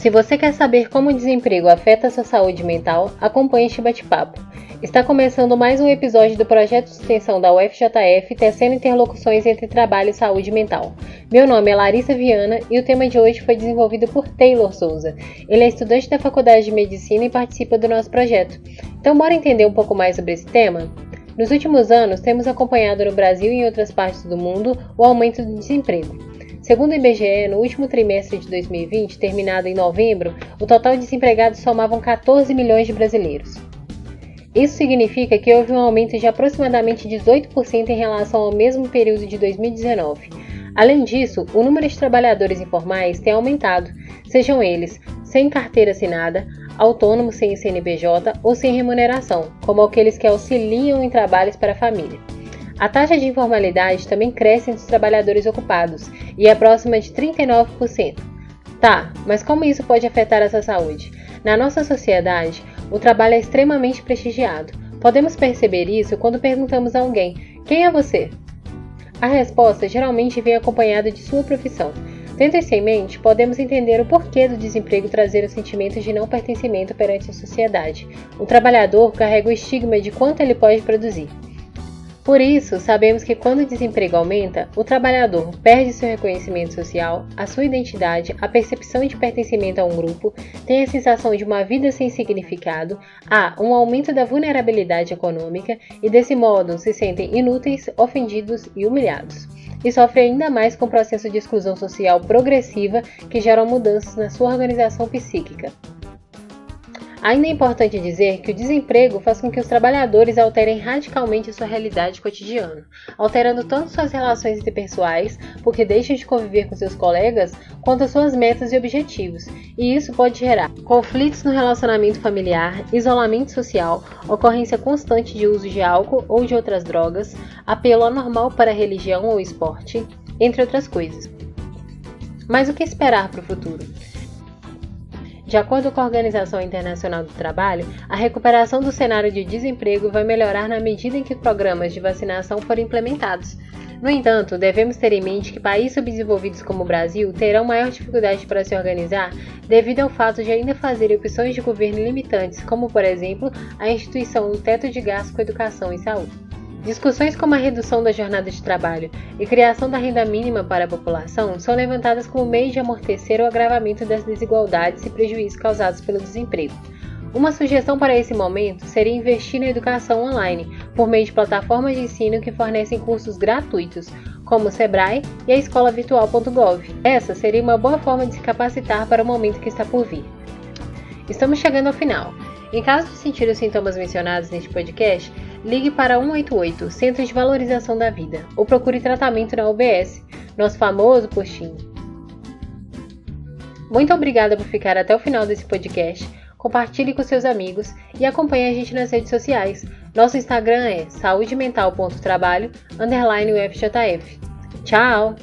Se você quer saber como o desemprego afeta sua saúde mental, acompanhe este bate-papo. Está começando mais um episódio do projeto de extensão da UFJF Tecendo Interlocuções entre Trabalho e Saúde Mental. Meu nome é Larissa Viana e o tema de hoje foi desenvolvido por Taylor Souza. Ele é estudante da Faculdade de Medicina e participa do nosso projeto. Então, bora entender um pouco mais sobre esse tema? Nos últimos anos, temos acompanhado no Brasil e em outras partes do mundo o aumento do desemprego. Segundo o IBGE, no último trimestre de 2020, terminado em novembro, o total de desempregados somavam 14 milhões de brasileiros. Isso significa que houve um aumento de aproximadamente 18% em relação ao mesmo período de 2019. Além disso, o número de trabalhadores informais tem aumentado, sejam eles sem carteira assinada, autônomos sem CNPJ ou sem remuneração, como aqueles que auxiliam em trabalhos para a família. A taxa de informalidade também cresce entre os trabalhadores ocupados e é próxima de 39%. Tá, mas como isso pode afetar essa saúde? Na nossa sociedade, o trabalho é extremamente prestigiado. Podemos perceber isso quando perguntamos a alguém: quem é você? A resposta geralmente vem acompanhada de sua profissão. Tendo isso em mente, podemos entender o porquê do desemprego trazer o sentimento de não pertencimento perante a sociedade. O trabalhador carrega o estigma de quanto ele pode produzir. Por isso, sabemos que quando o desemprego aumenta, o trabalhador perde seu reconhecimento social, a sua identidade, a percepção de pertencimento a um grupo, tem a sensação de uma vida sem significado, há um aumento da vulnerabilidade econômica e, desse modo, se sentem inúteis, ofendidos e humilhados. E sofre ainda mais com o processo de exclusão social progressiva que gera mudanças na sua organização psíquica. Ainda é importante dizer que o desemprego faz com que os trabalhadores alterem radicalmente sua realidade cotidiana, alterando tanto suas relações interpessoais, porque deixam de conviver com seus colegas, quanto as suas metas e objetivos, e isso pode gerar conflitos no relacionamento familiar, isolamento social, ocorrência constante de uso de álcool ou de outras drogas, apelo anormal para a religião ou esporte, entre outras coisas. Mas o que esperar para o futuro? De acordo com a Organização Internacional do Trabalho, a recuperação do cenário de desemprego vai melhorar na medida em que programas de vacinação forem implementados. No entanto, devemos ter em mente que países subdesenvolvidos como o Brasil terão maior dificuldade para se organizar devido ao fato de ainda fazer opções de governo limitantes, como, por exemplo, a instituição do teto de gastos com educação e saúde. Discussões como a redução da jornada de trabalho e criação da renda mínima para a população são levantadas como meio de amortecer o agravamento das desigualdades e prejuízos causados pelo desemprego. Uma sugestão para esse momento seria investir na educação online, por meio de plataformas de ensino que fornecem cursos gratuitos, como o Sebrae e a escolavirtual.gov. Essa seria uma boa forma de se capacitar para o momento que está por vir. Estamos chegando ao final. Em caso de sentir os sintomas mencionados neste podcast, ligue para 188, Centro de Valorização da Vida, ou procure tratamento na UBS, nosso famoso postinho. Muito obrigada por ficar até o final desse podcast. Compartilhe com seus amigos e acompanhe a gente nas redes sociais. Nosso Instagram é saudemental.trabalho underline UFJF. Tchau!